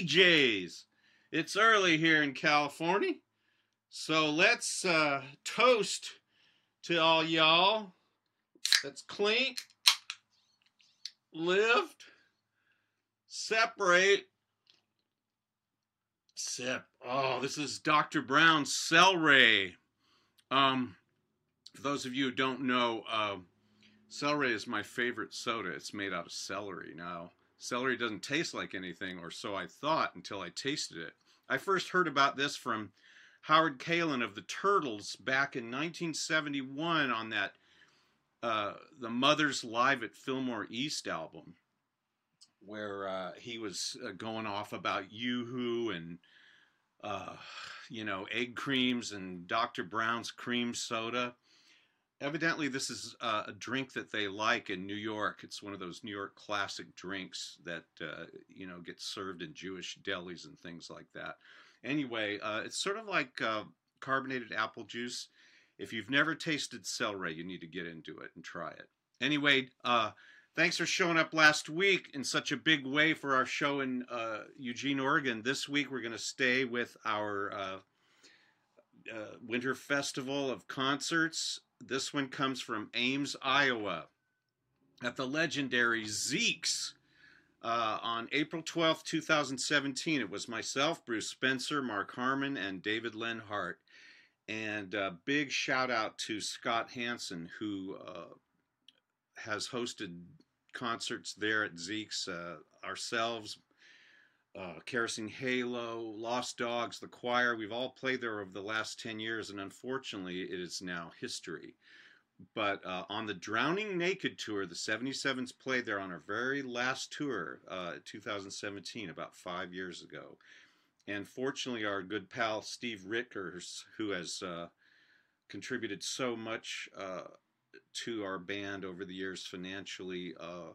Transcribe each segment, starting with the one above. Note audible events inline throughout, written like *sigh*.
PJs. It's early here in California. So let's uh, toast to all y'all. Let's clink, lift, separate, sip. Oh, this is Dr. Brown's Cel-Ray. Um, for those of you who don't know, uh, celery is my favorite soda. It's made out of celery. Now, celery doesn't taste like anything, or so I thought until I tasted it. I first heard about this from Howard Kaylan of the Turtles back in 1971 on that uh, the Mothers Live at Fillmore East album, where uh, he was uh, going off about Yoo-Hoo and uh, you know egg creams and Dr. Brown's cream soda. Evidently, this is uh, a drink that they like in New York. It's one of those New York classic drinks that uh, you know gets served in Jewish delis and things like that. Anyway, uh, it's sort of like uh, carbonated apple juice. If you've never tasted celery, you need to get into it and try it. Anyway, uh, thanks for showing up last week in such a big way for our show in uh, Eugene, Oregon. This week we're going to stay with our uh, uh, winter festival of concerts. This one comes from Ames, Iowa, at the legendary Zeke's uh, on April 12th, 2017, it was myself, Bruce Spencer, Mark Harmon, and David Leonhardt. And uh, big shout out to Scott Hansen, who uh, has hosted concerts there at Zeke's, uh, ourselves, uh, Kerosene Halo, Lost Dogs, The Choir. We've all played there over the last 10 years, and unfortunately, it is now history. But uh, on the Drowning Naked tour, the 77s played there on our very last tour, uh, 2017, about five years ago. And fortunately, our good pal Steve Rickers, who has uh, contributed so much uh, to our band over the years financially, uh,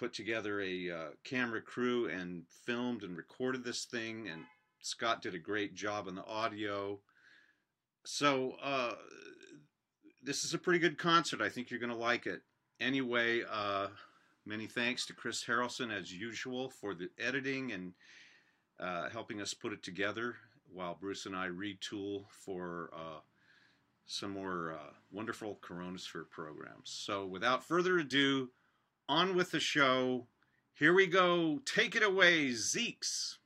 put together a uh, camera crew and filmed and recorded this thing. And Scott did a great job on the audio. So, this is a pretty good concert. I think you're going to like it. Anyway, uh, many thanks to Chris Harrelson, as usual, for the editing and uh, helping us put it together while Bruce and I retool for uh, some more uh, wonderful CoROEnosphere programs. So, without further ado, on with the show. Here we go. Take it away, Zeke's.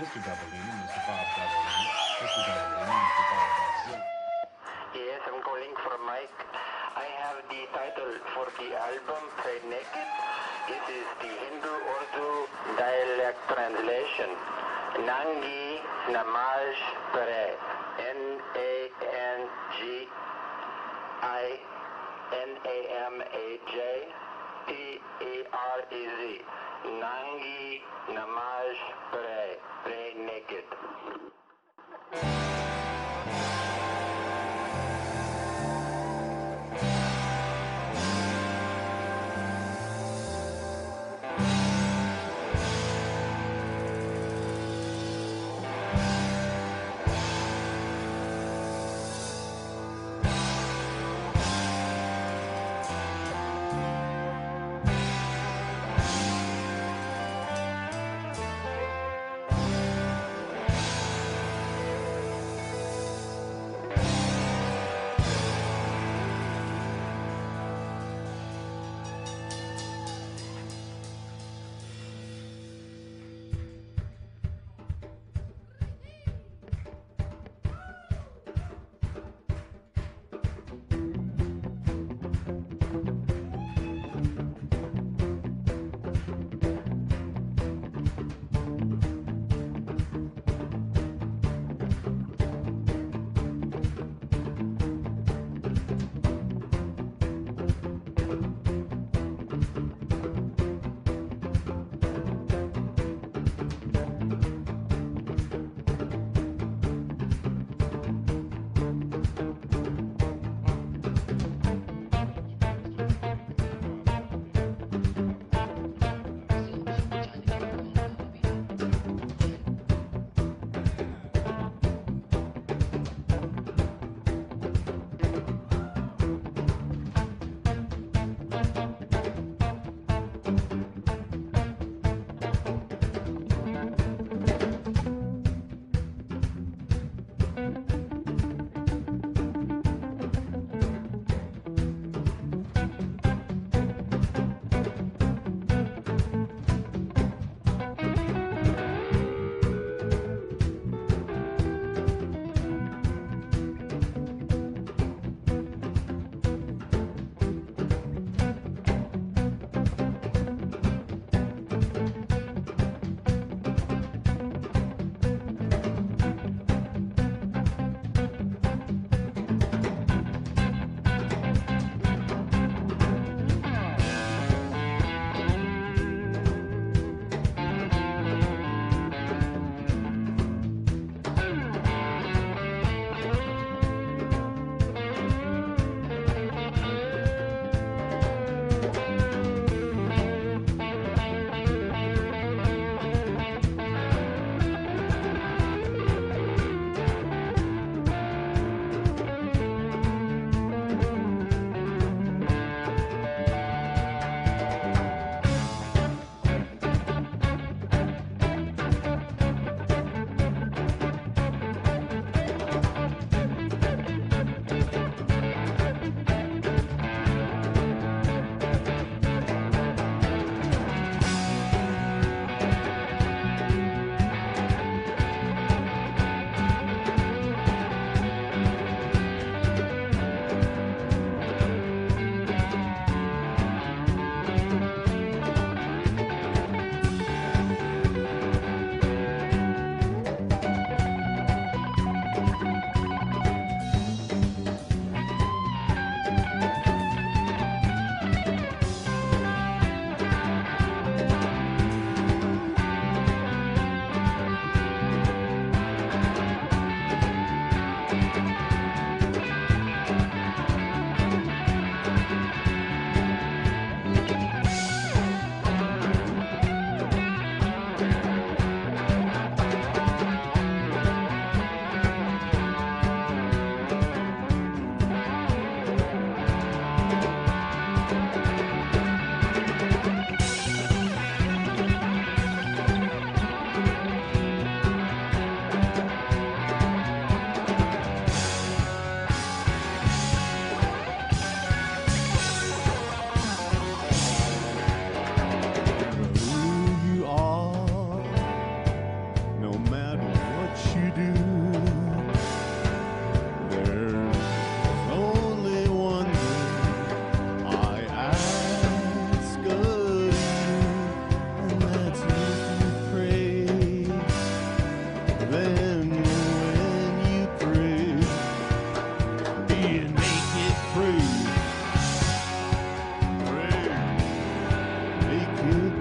Mr. Doubleini, Mr. Bob Doubleini, Mr. Doubleini, Mr. Bob Doubleini. Yes, I'm calling from Mike. I have the title for the album Pray Naked. It is the Hindu Urdu dialect translation. Nangi Namaj Pare. N-A-N-G-I-N-A-M-A-J P-E-R-E-Z. Nangi Namaj Pray.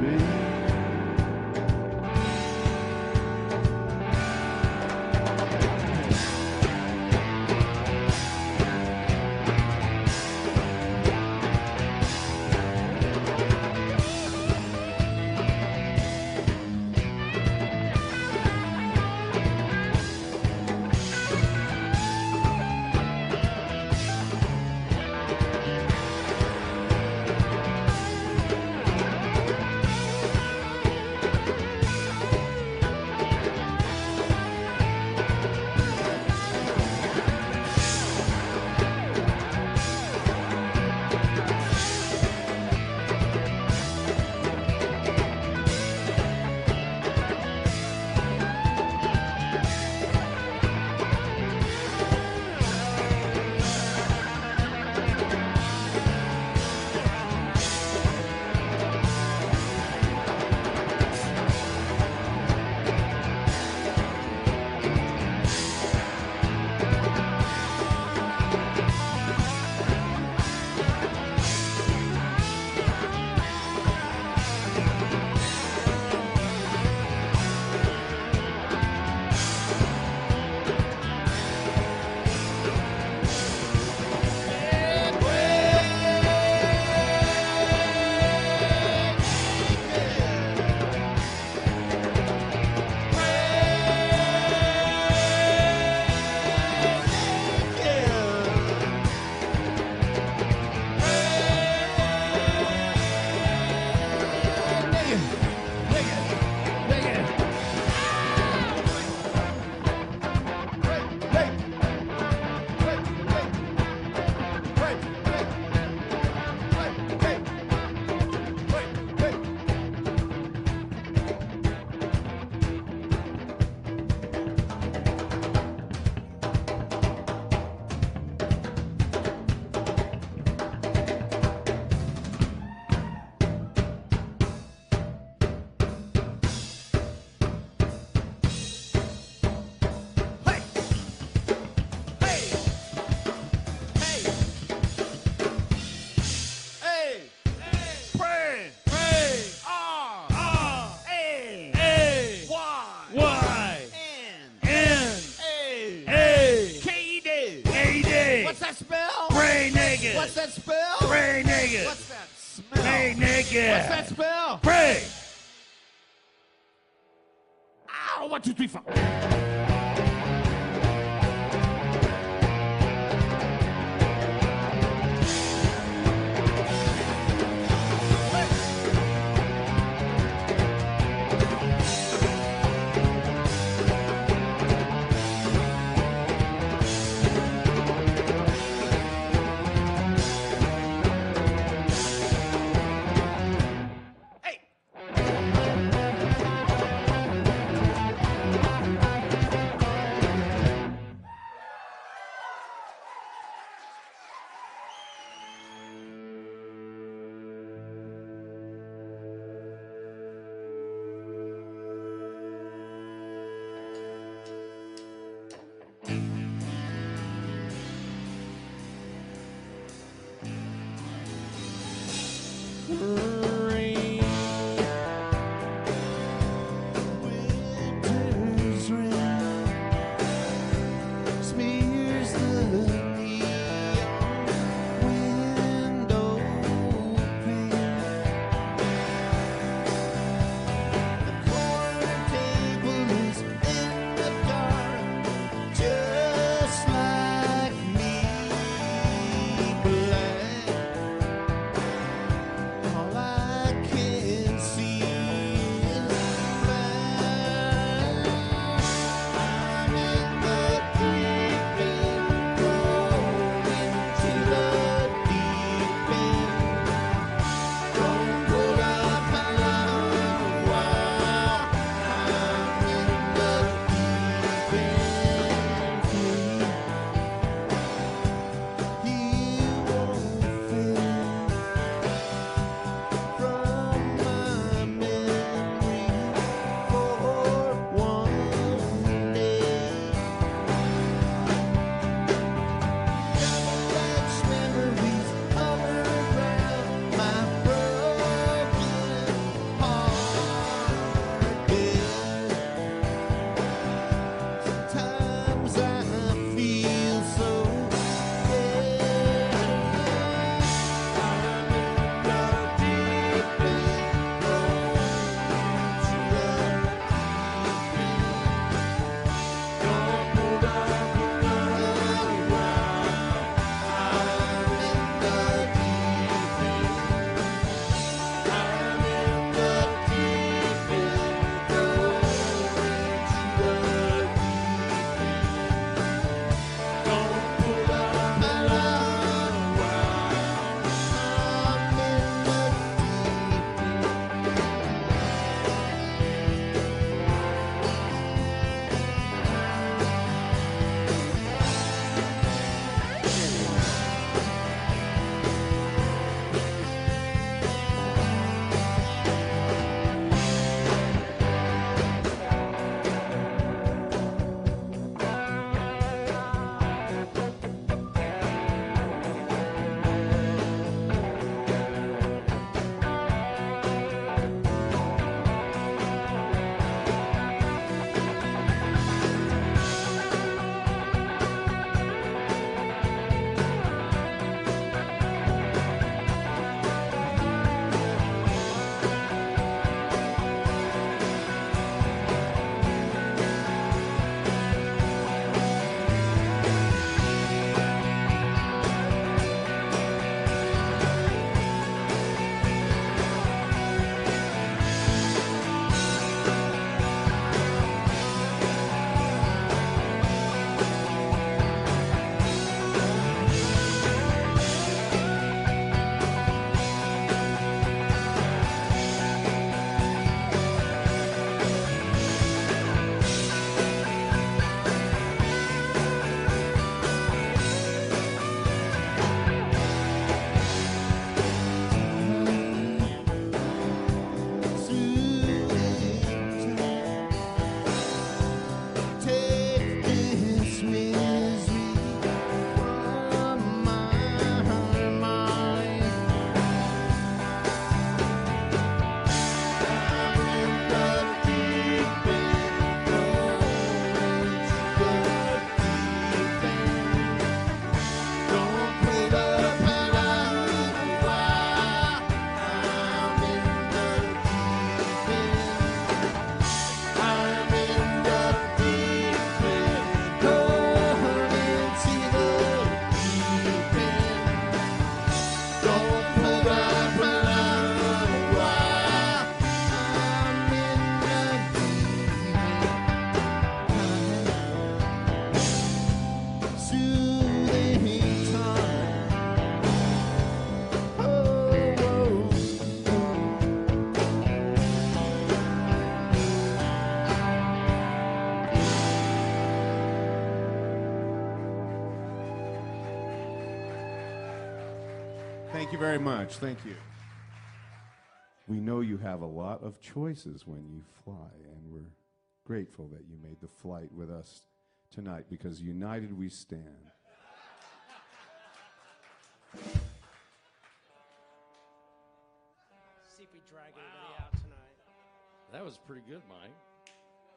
me. much. Thank you. We know you have a lot of choices when you fly, and we're grateful that you made the flight with us tonight because united we stand. See if we drag wow. anybody out tonight. That was pretty good, Mike.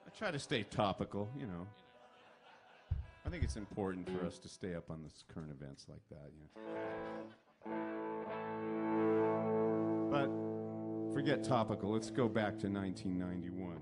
I try to stay topical, you know. I think it's important for us to stay up on this current events like that, you know. forget topical. Let's go back to 1991.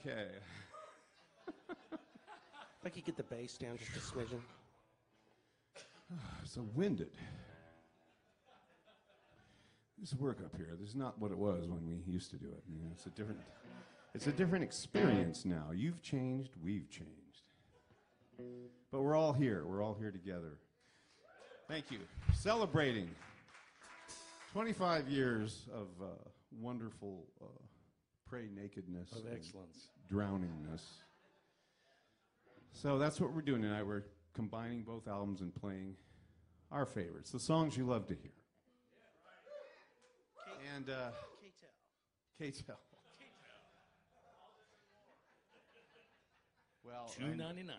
Okay. If I could get the bass down just a smidgen. so winded. This work up here. This is not what it was when we used to do it. You know, it's a different. It's a different experience now. You've changed. We've changed. But we're all here. We're all here together. Thank you. Celebrating 25 years of uh, wonderful uh, pray nakedness Of excellence. drowningness. So that's what we're doing tonight. We're combining both albums and playing our favorites, the songs you love to hear. And uh, K-Tel. Well, Two I- ninety nine.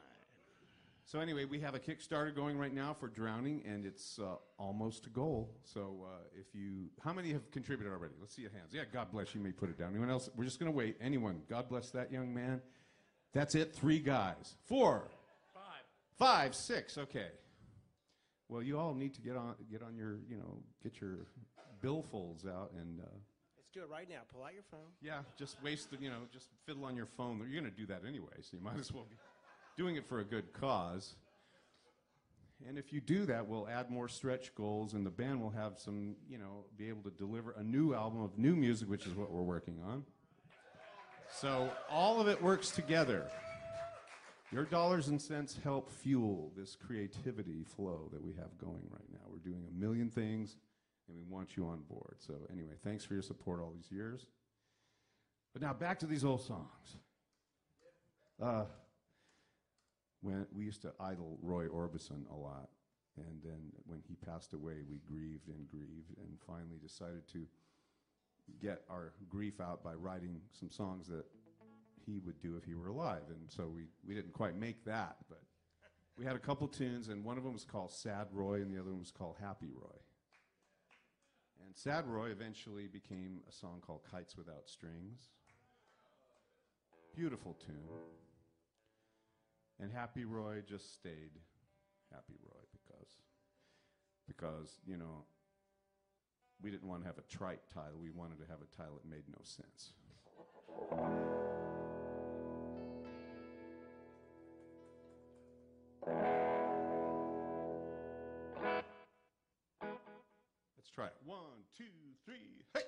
So anyway, we have a Kickstarter going right now for Drowning, and it's uh, almost a goal. So uh, if you, how many have contributed already? Let's see your hands. Yeah, God bless you. May put it down. Anyone else? We're just going to wait. Anyone? God bless that young man. That's it. Three guys. Four. Five. Five. Six. Okay. Well, you all need to get on, get on your, you know, get your billfolds out and. Uh, Let's do it right now. Pull out your phone. yeah, just waste the, you know, just fiddle on your phone. You're going to do that anyway, so you might as well be doing it for a good cause. And if you do that, we'll add more stretch goals, and the band will have some, you know, be able to deliver a new album of new music, which is what we're working on. So all of it works together. Your dollars and cents help fuel this creativity flow that we have going right now. We're doing a million things, and we want you on board. So, anyway, thanks for your support all these years. But now back to these old songs. Uh, when we used to idol Roy Orbison a lot, and then when he passed away, we grieved and grieved, and finally decided to get our grief out by writing some songs that he would do if he were alive. And so we, we didn't quite make that, but we had a couple tunes, and one of them was called Sad Roy, and the other one was called Happy Roy. And Sad Roy eventually became a song called Kites Without Strings. Beautiful tune. And Happy Roy just stayed Happy Roy because, because you know, we didn't want to have a trite title. We wanted to have a title that made no sense. Let's try it. One, two, three, hey!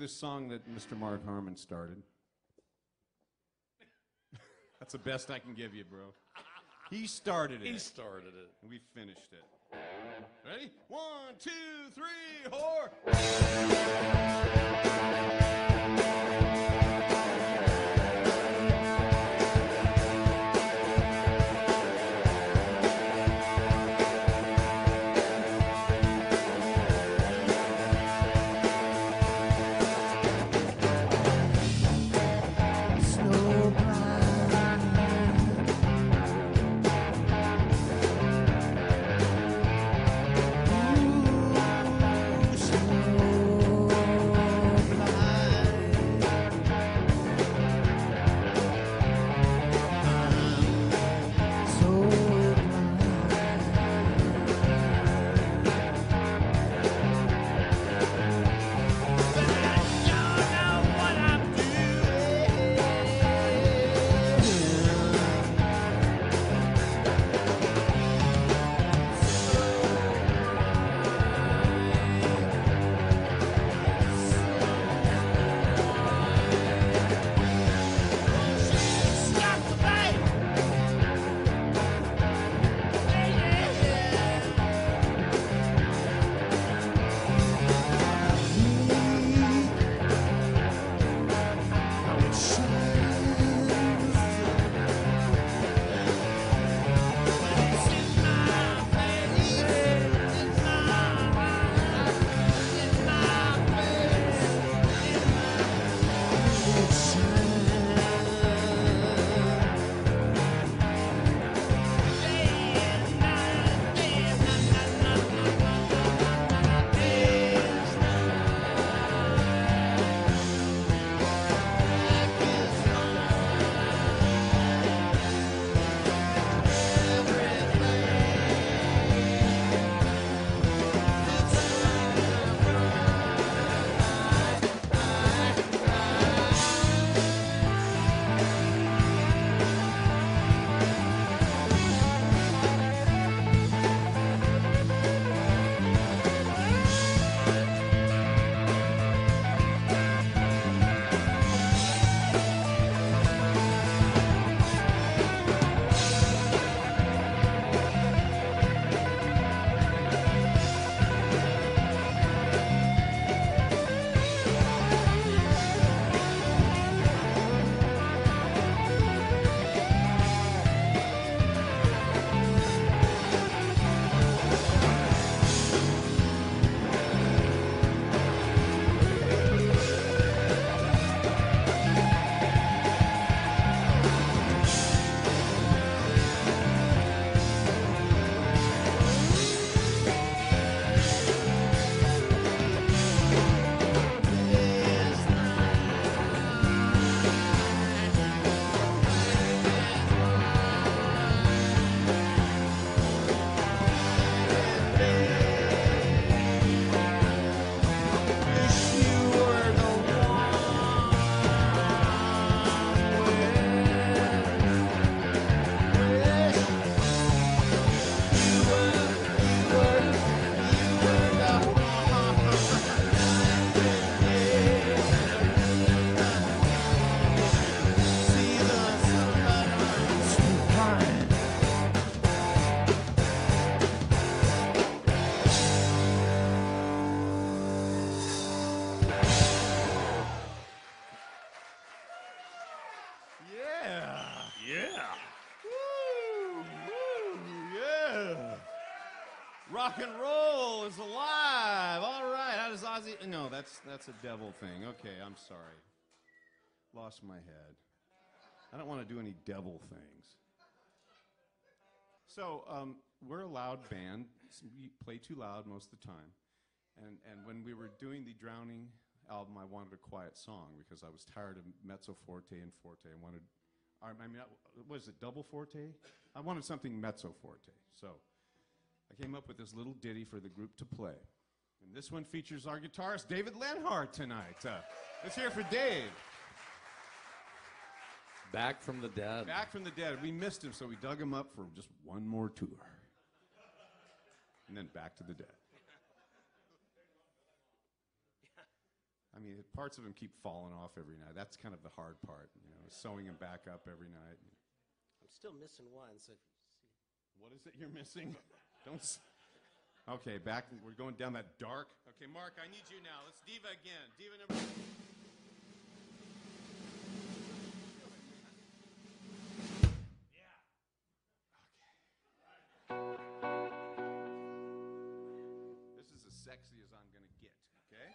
the song that Mr. Mark Harmon started. *laughs* That's the best I can give you, bro. He started it. He started it. We finished it. Ready? One, two, three, four. That's that's a devil thing. Okay, I'm sorry. Lost my head. I don't want to do any devil things. So um, we're a loud band. We play too loud most of the time. And and when we were doing the Drowning album, I wanted a quiet song because I was tired of mezzo forte and forte. I wanted, I mean, was it double forte? I wanted something mezzo forte. So I came up with this little ditty for the group to play. And this one features our guitarist, David Leonhardt, tonight. Uh, let's hear it for Dave. Back from the dead. Back from the dead. We missed him, so we dug him up for just one more tour. And then back to the dead. I mean, parts of him keep falling off every night. That's kind of the hard part, you know, sewing him back up every night. I'm still missing one, so if you see. What is it you're missing? *laughs* Don't. Okay, back. We're going down that dark. Okay, Mark, I need you now. Let's diva again. Diva number. This is as sexy as I'm to get, okay?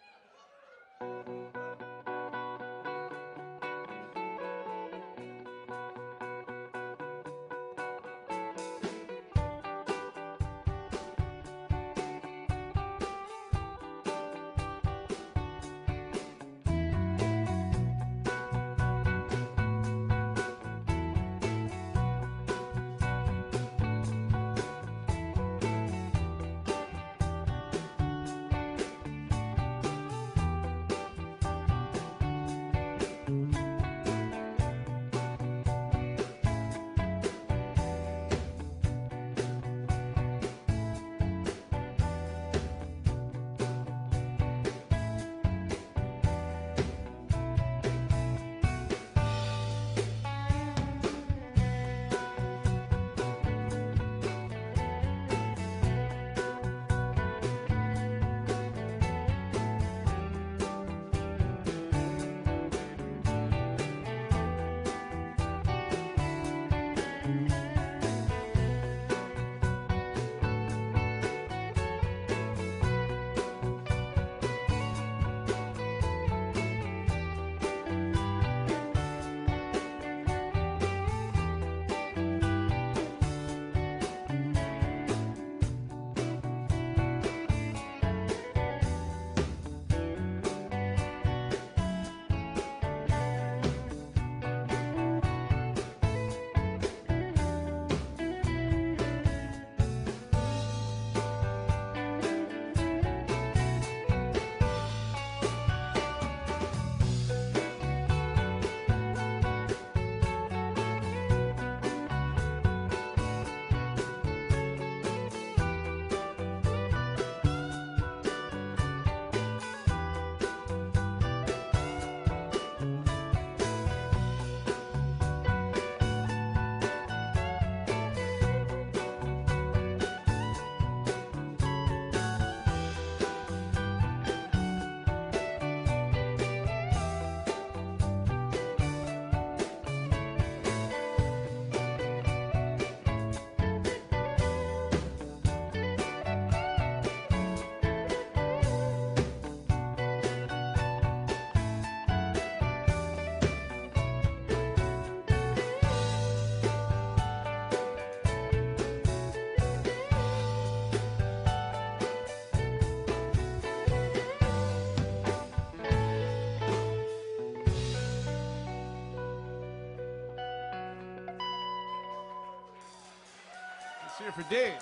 For Dave.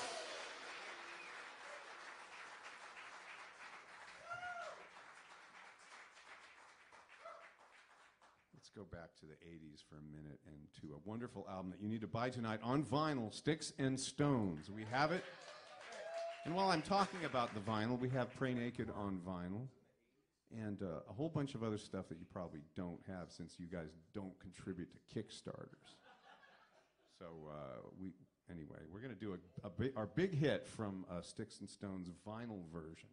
Let's go back to the 80s for a minute and to a wonderful album that you need to buy tonight on vinyl Sticks and Stones. We have it. And while I'm talking about the vinyl, we have Pray Naked on vinyl and uh, a whole bunch of other stuff that you probably don't have since you guys don't contribute to Kickstarters. So uh, we anyway, we're going to do a, a big, our big hit from uh, Sticks and Stones vinyl version.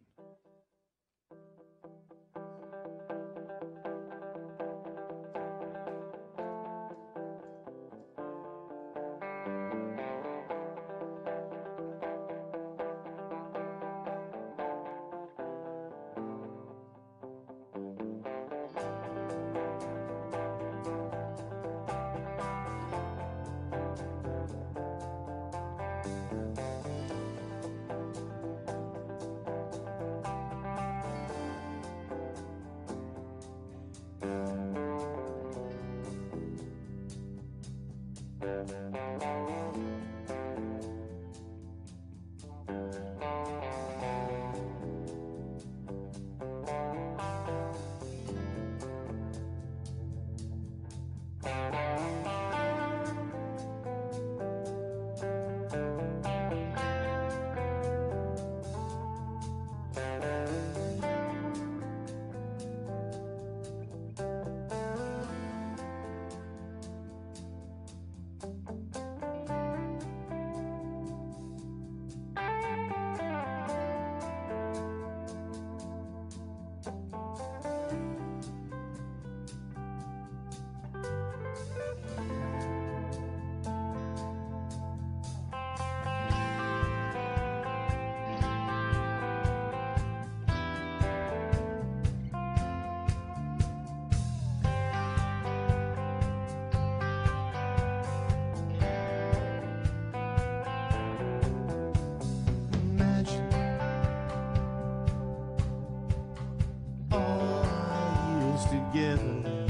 Together,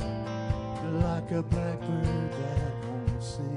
like a blackbird that won't sing.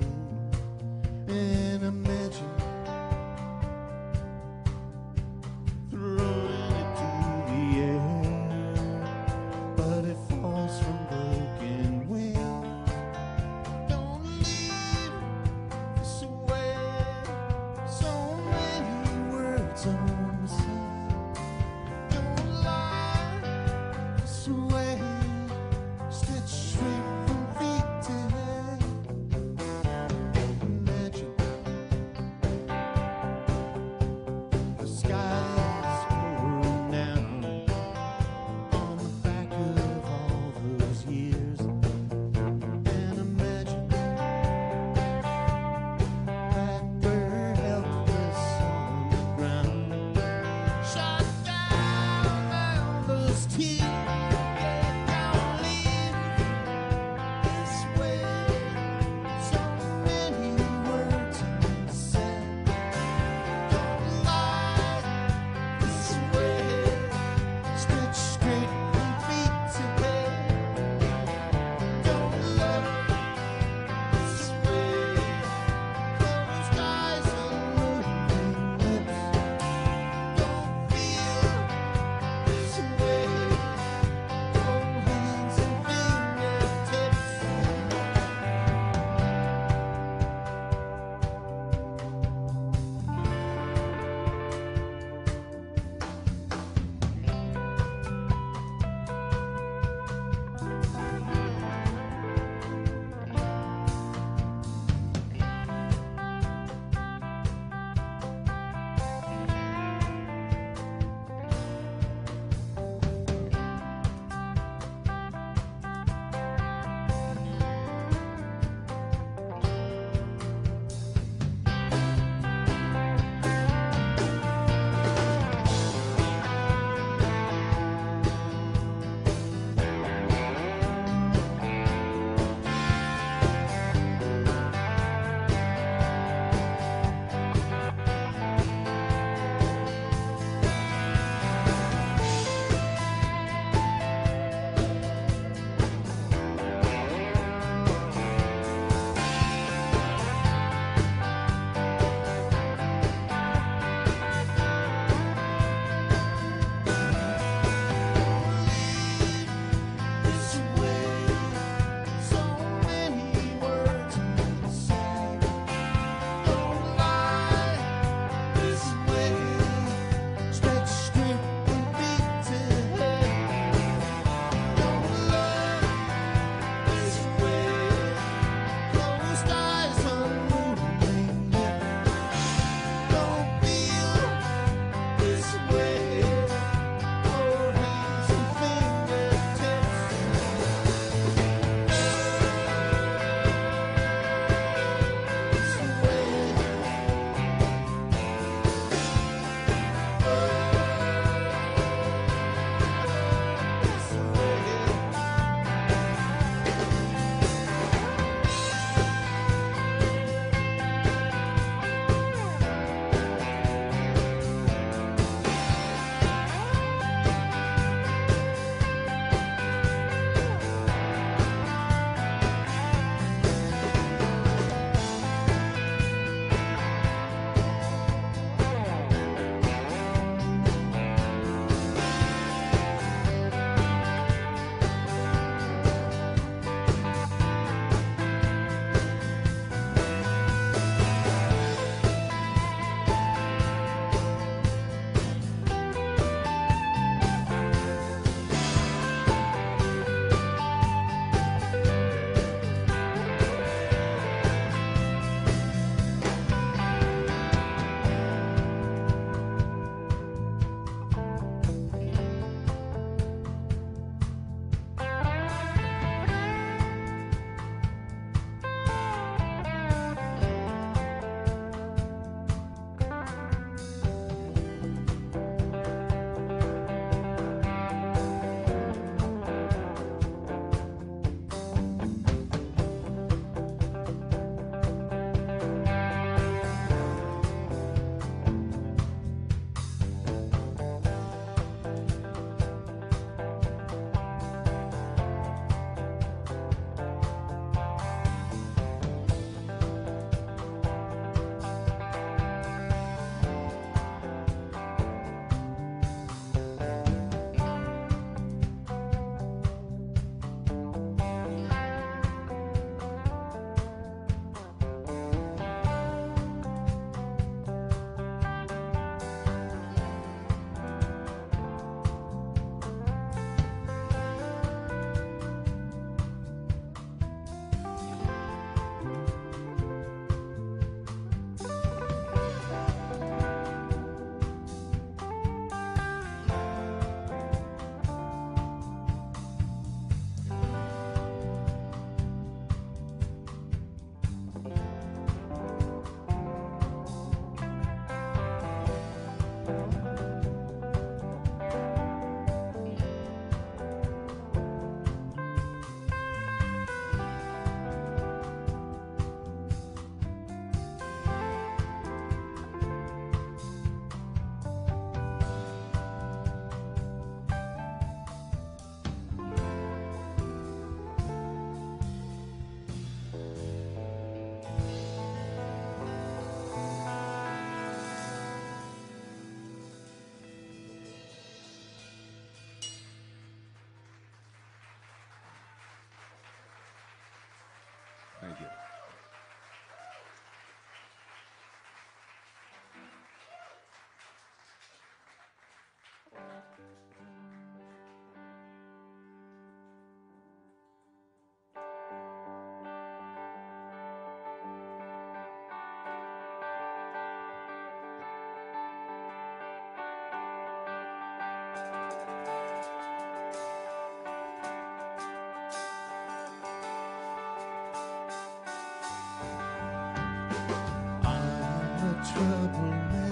trouble.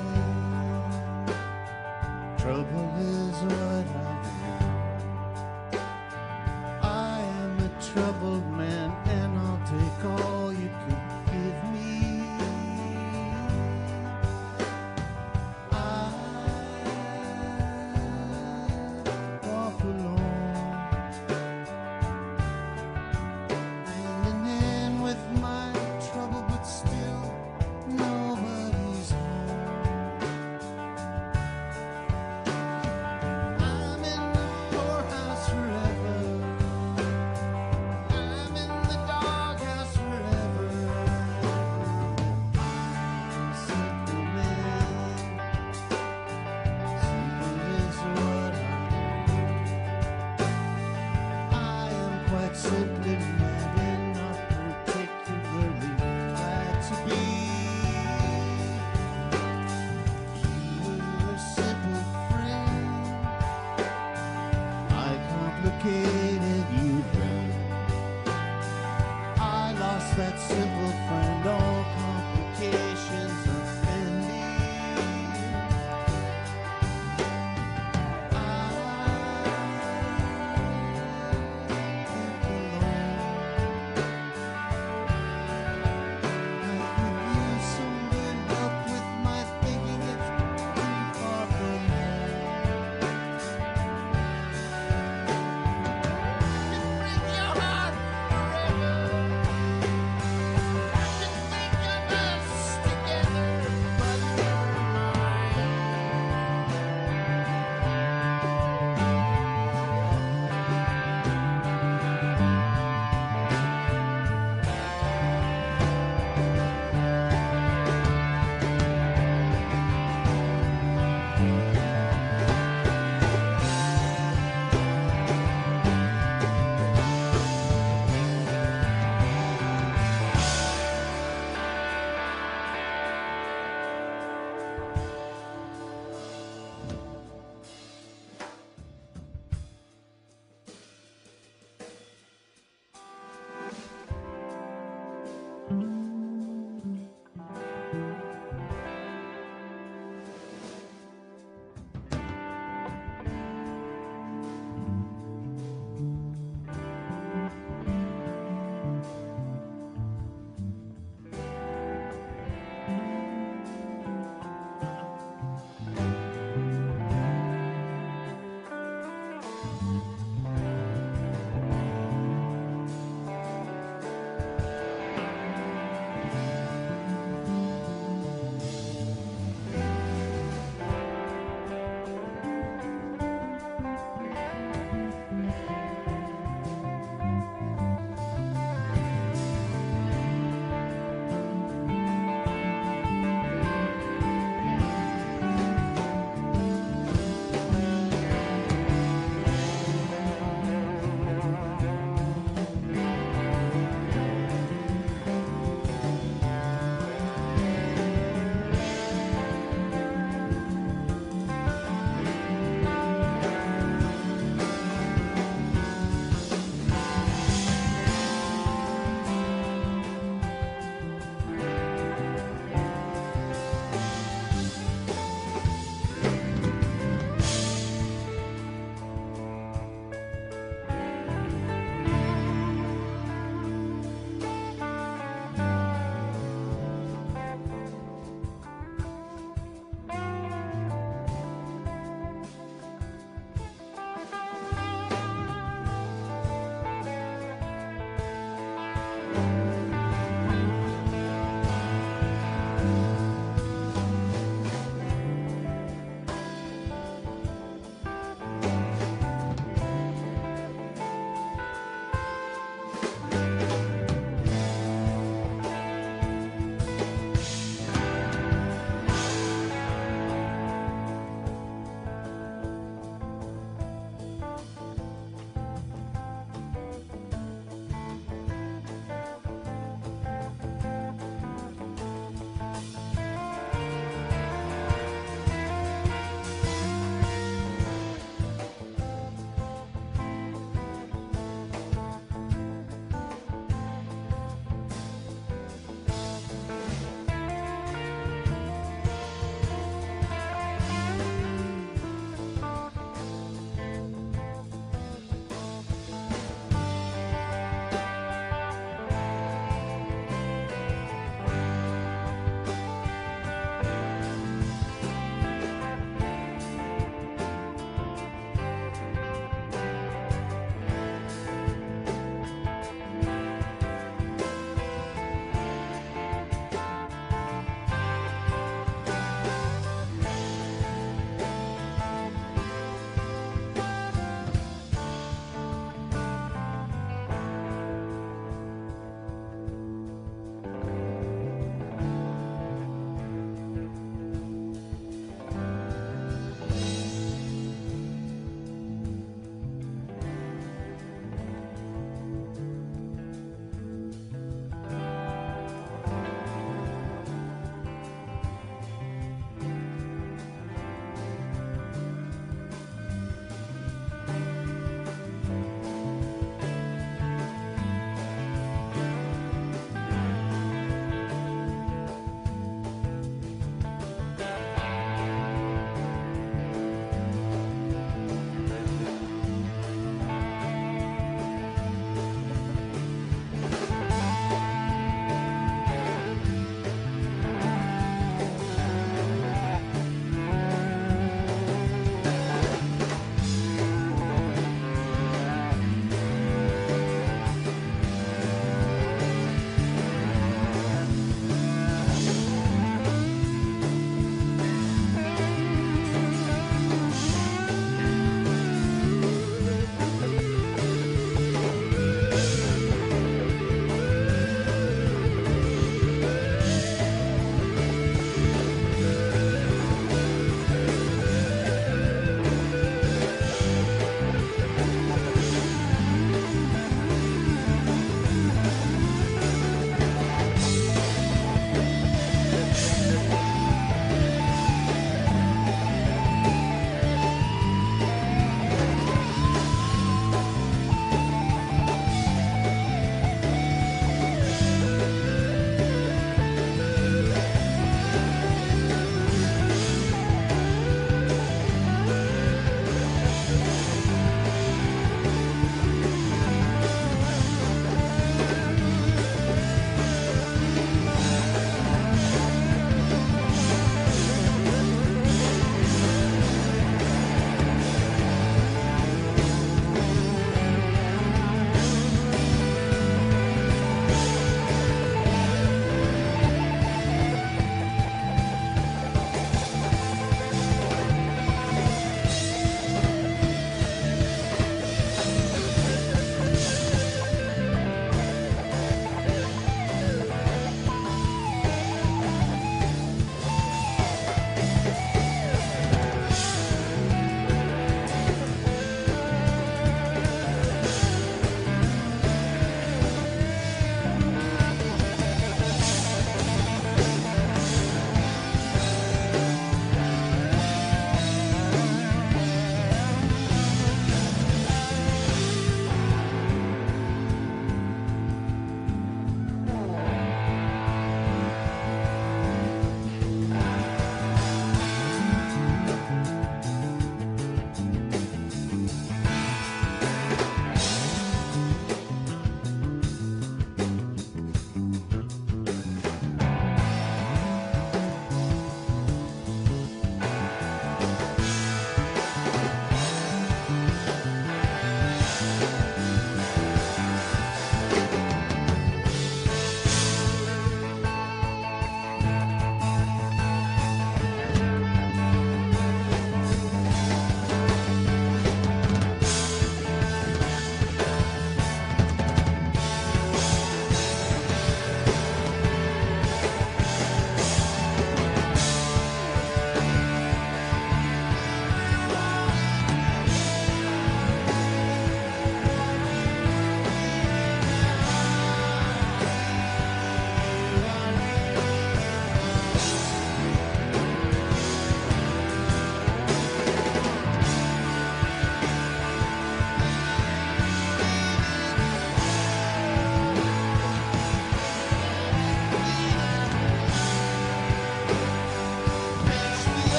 Trouble is what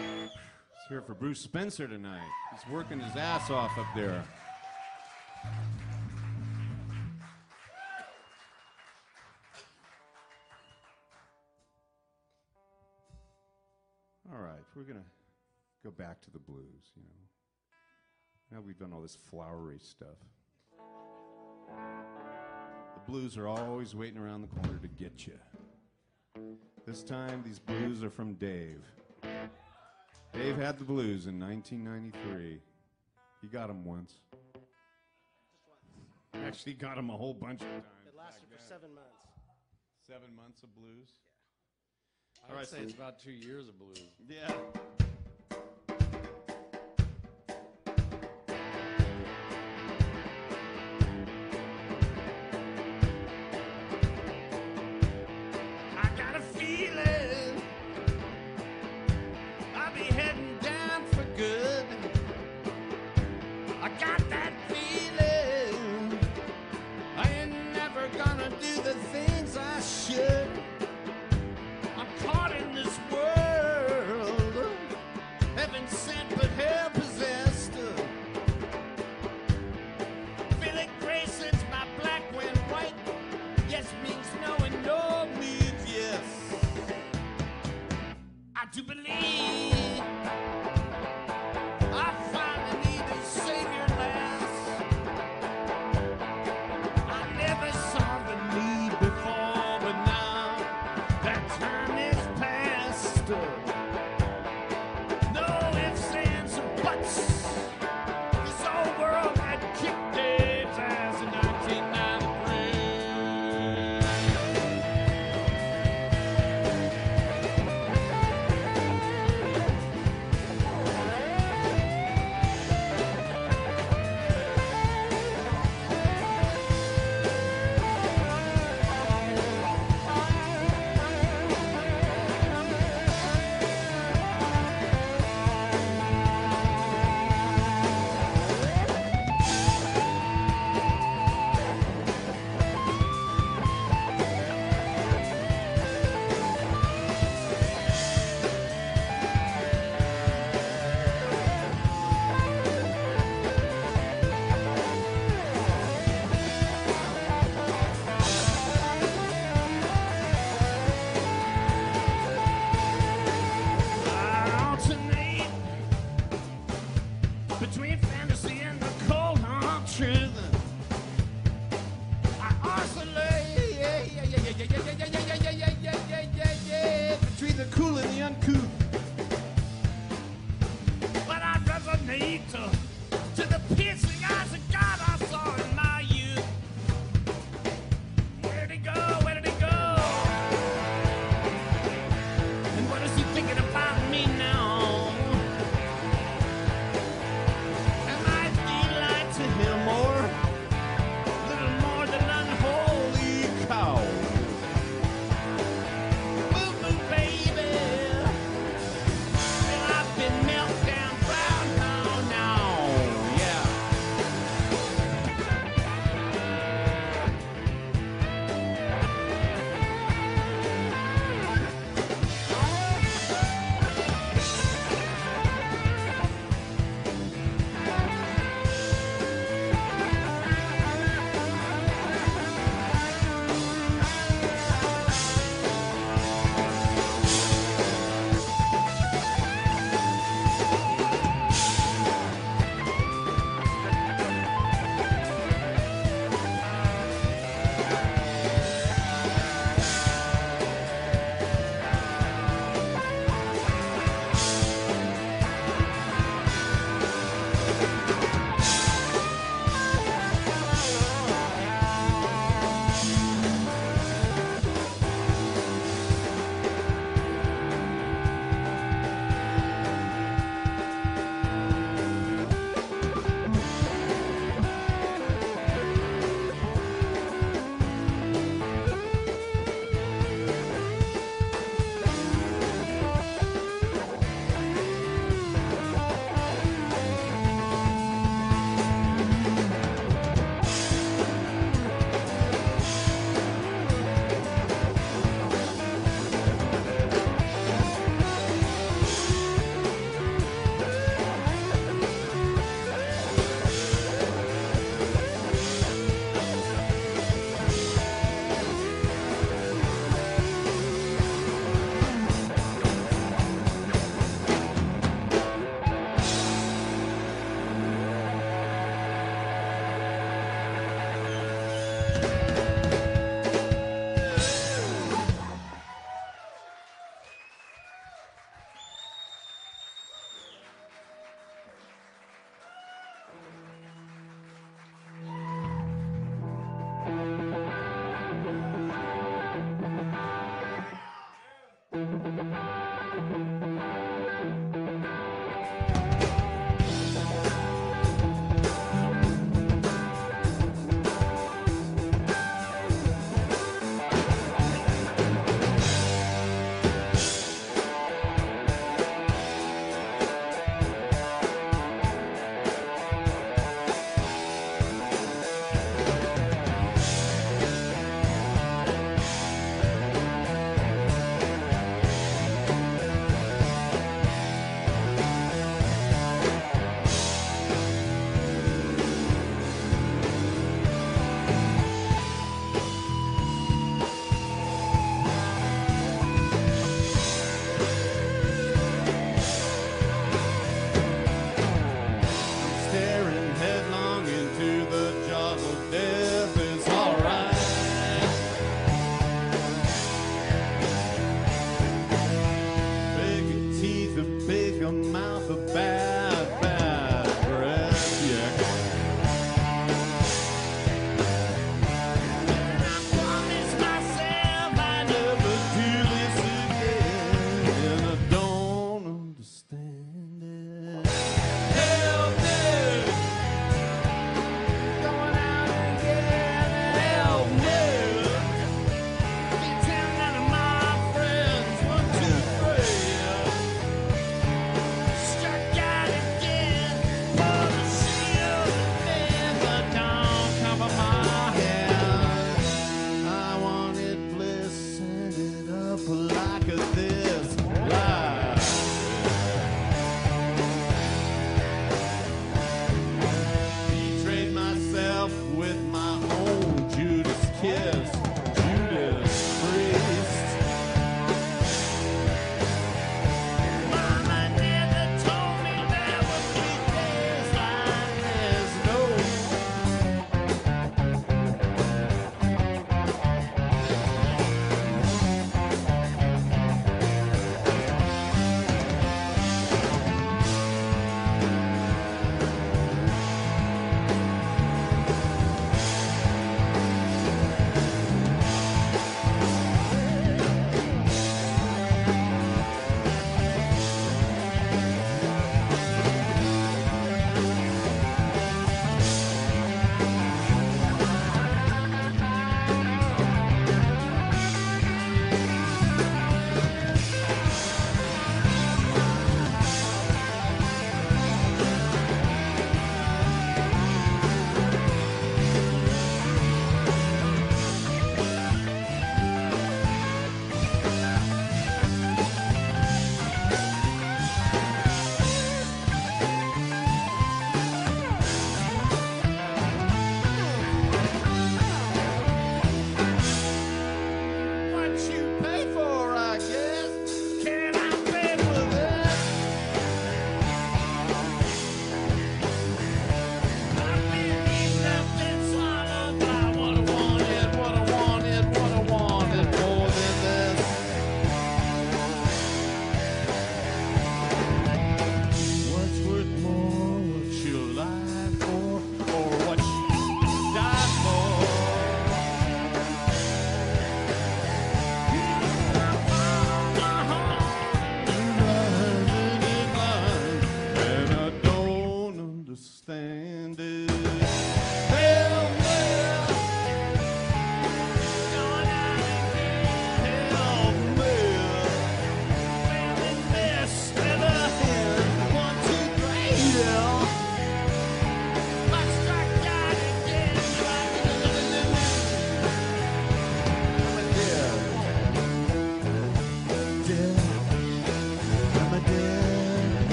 hear here for Bruce Spencer tonight. He's working his ass off up there. All right, we're gonna go back to the blues. You know, now we've done all this flowery stuff. The blues are always waiting around the corner to get you. This time, these blues are from Dave. Dave had the blues in 1993. He got them once. Actually, got them a whole bunch of times. It lasted for seven months. Seven months of blues. Yeah. I would say it's about two years of blues. Yeah.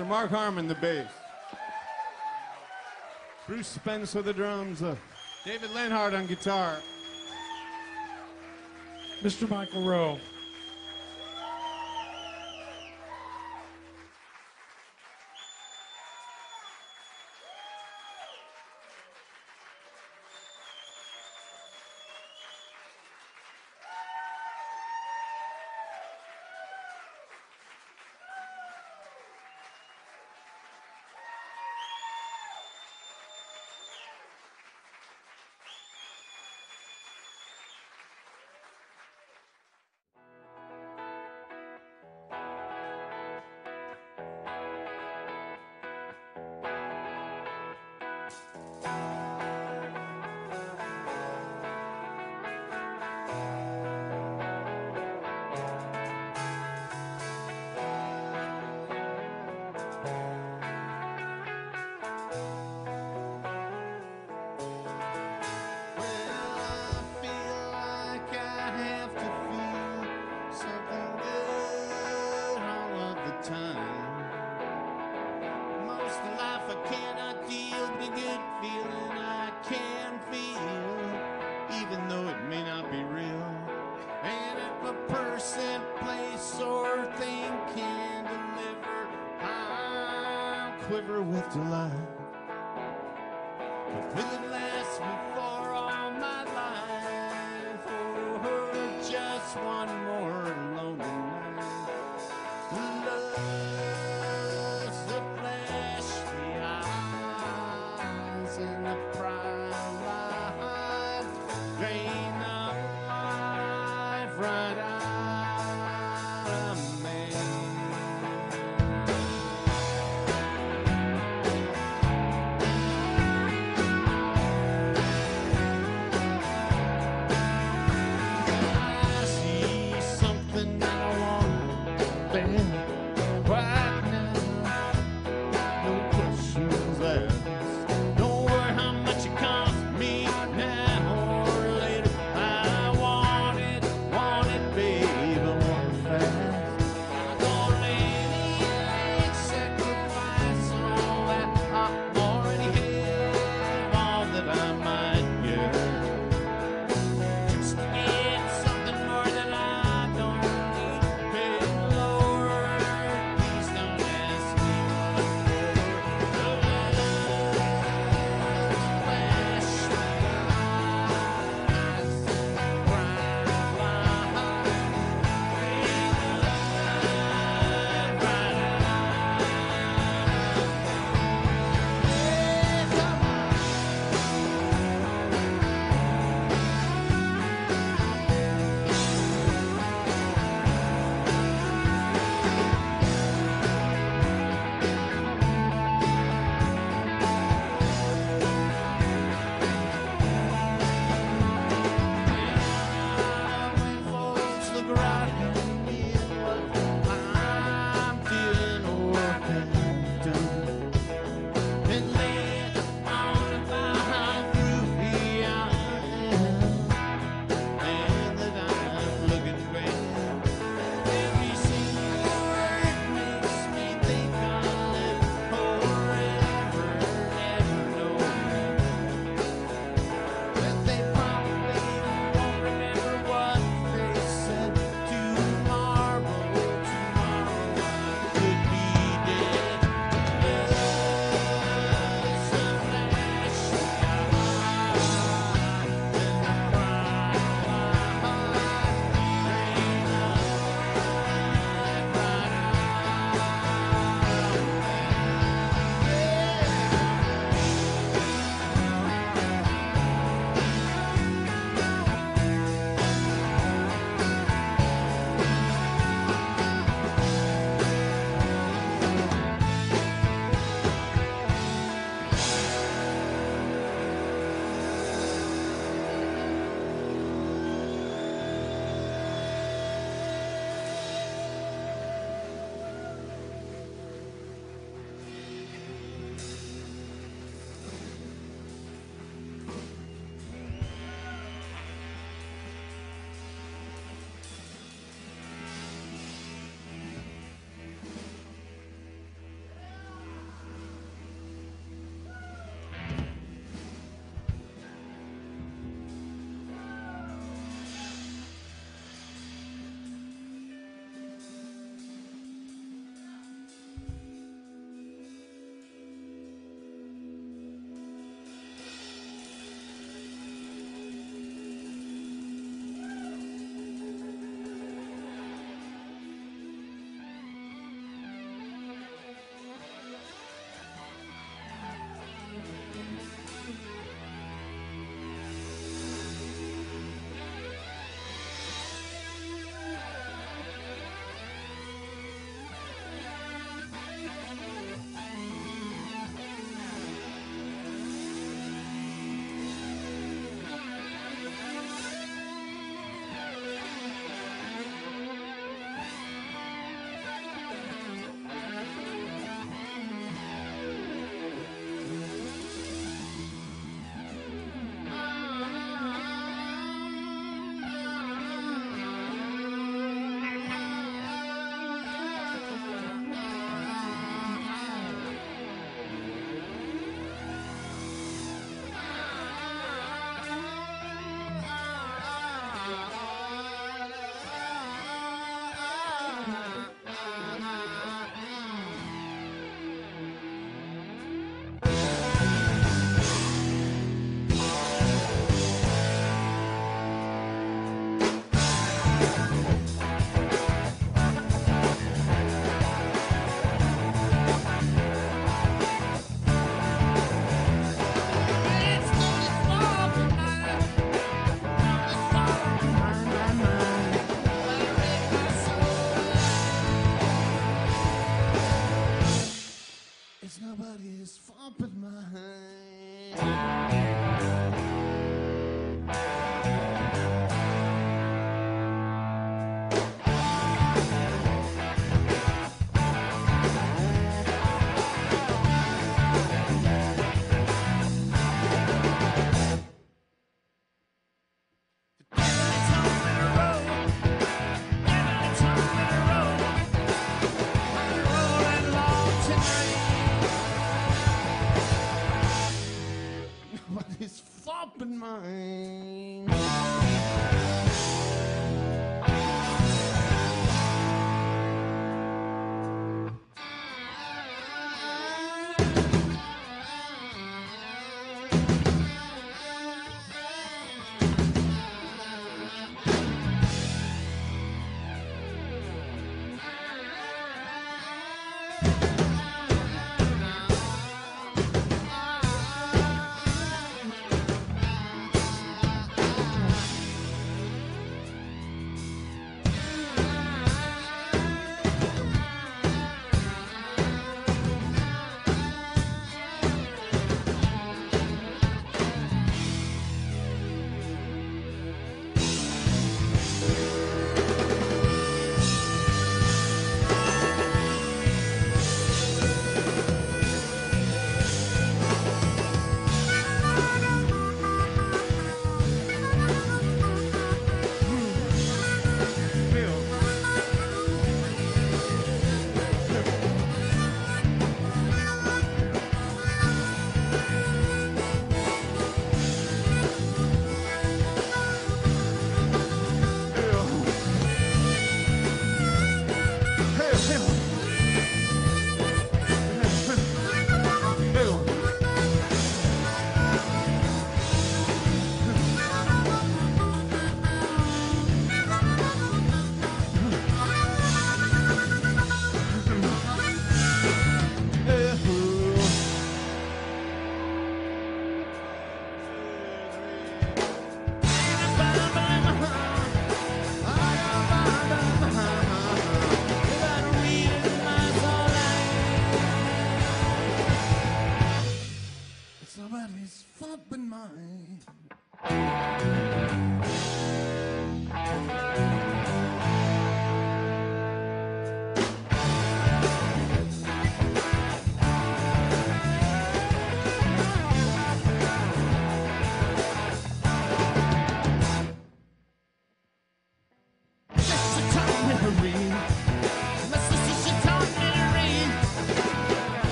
Mr. Mark Harmon, the bass. Bruce Spence with the drums. Uh, David Leonhardt on guitar. Mr. Michael Roe. Quiver with delight.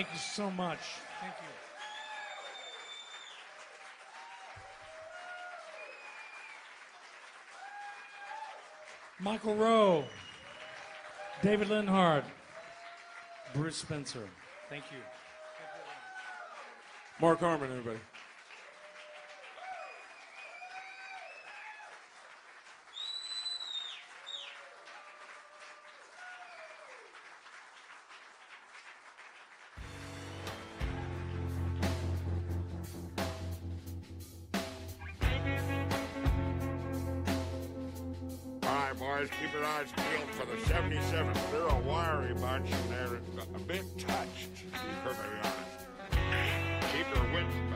Thank you so much. Thank you. Michael Roe, David Leonhardt, Bruce Spencer. Thank you. Mark Harmon, everybody. Keep your eyes peeled for the 77. They're a wiry bunch, and they're a bit touched, to be perfectly honest. Keep your wits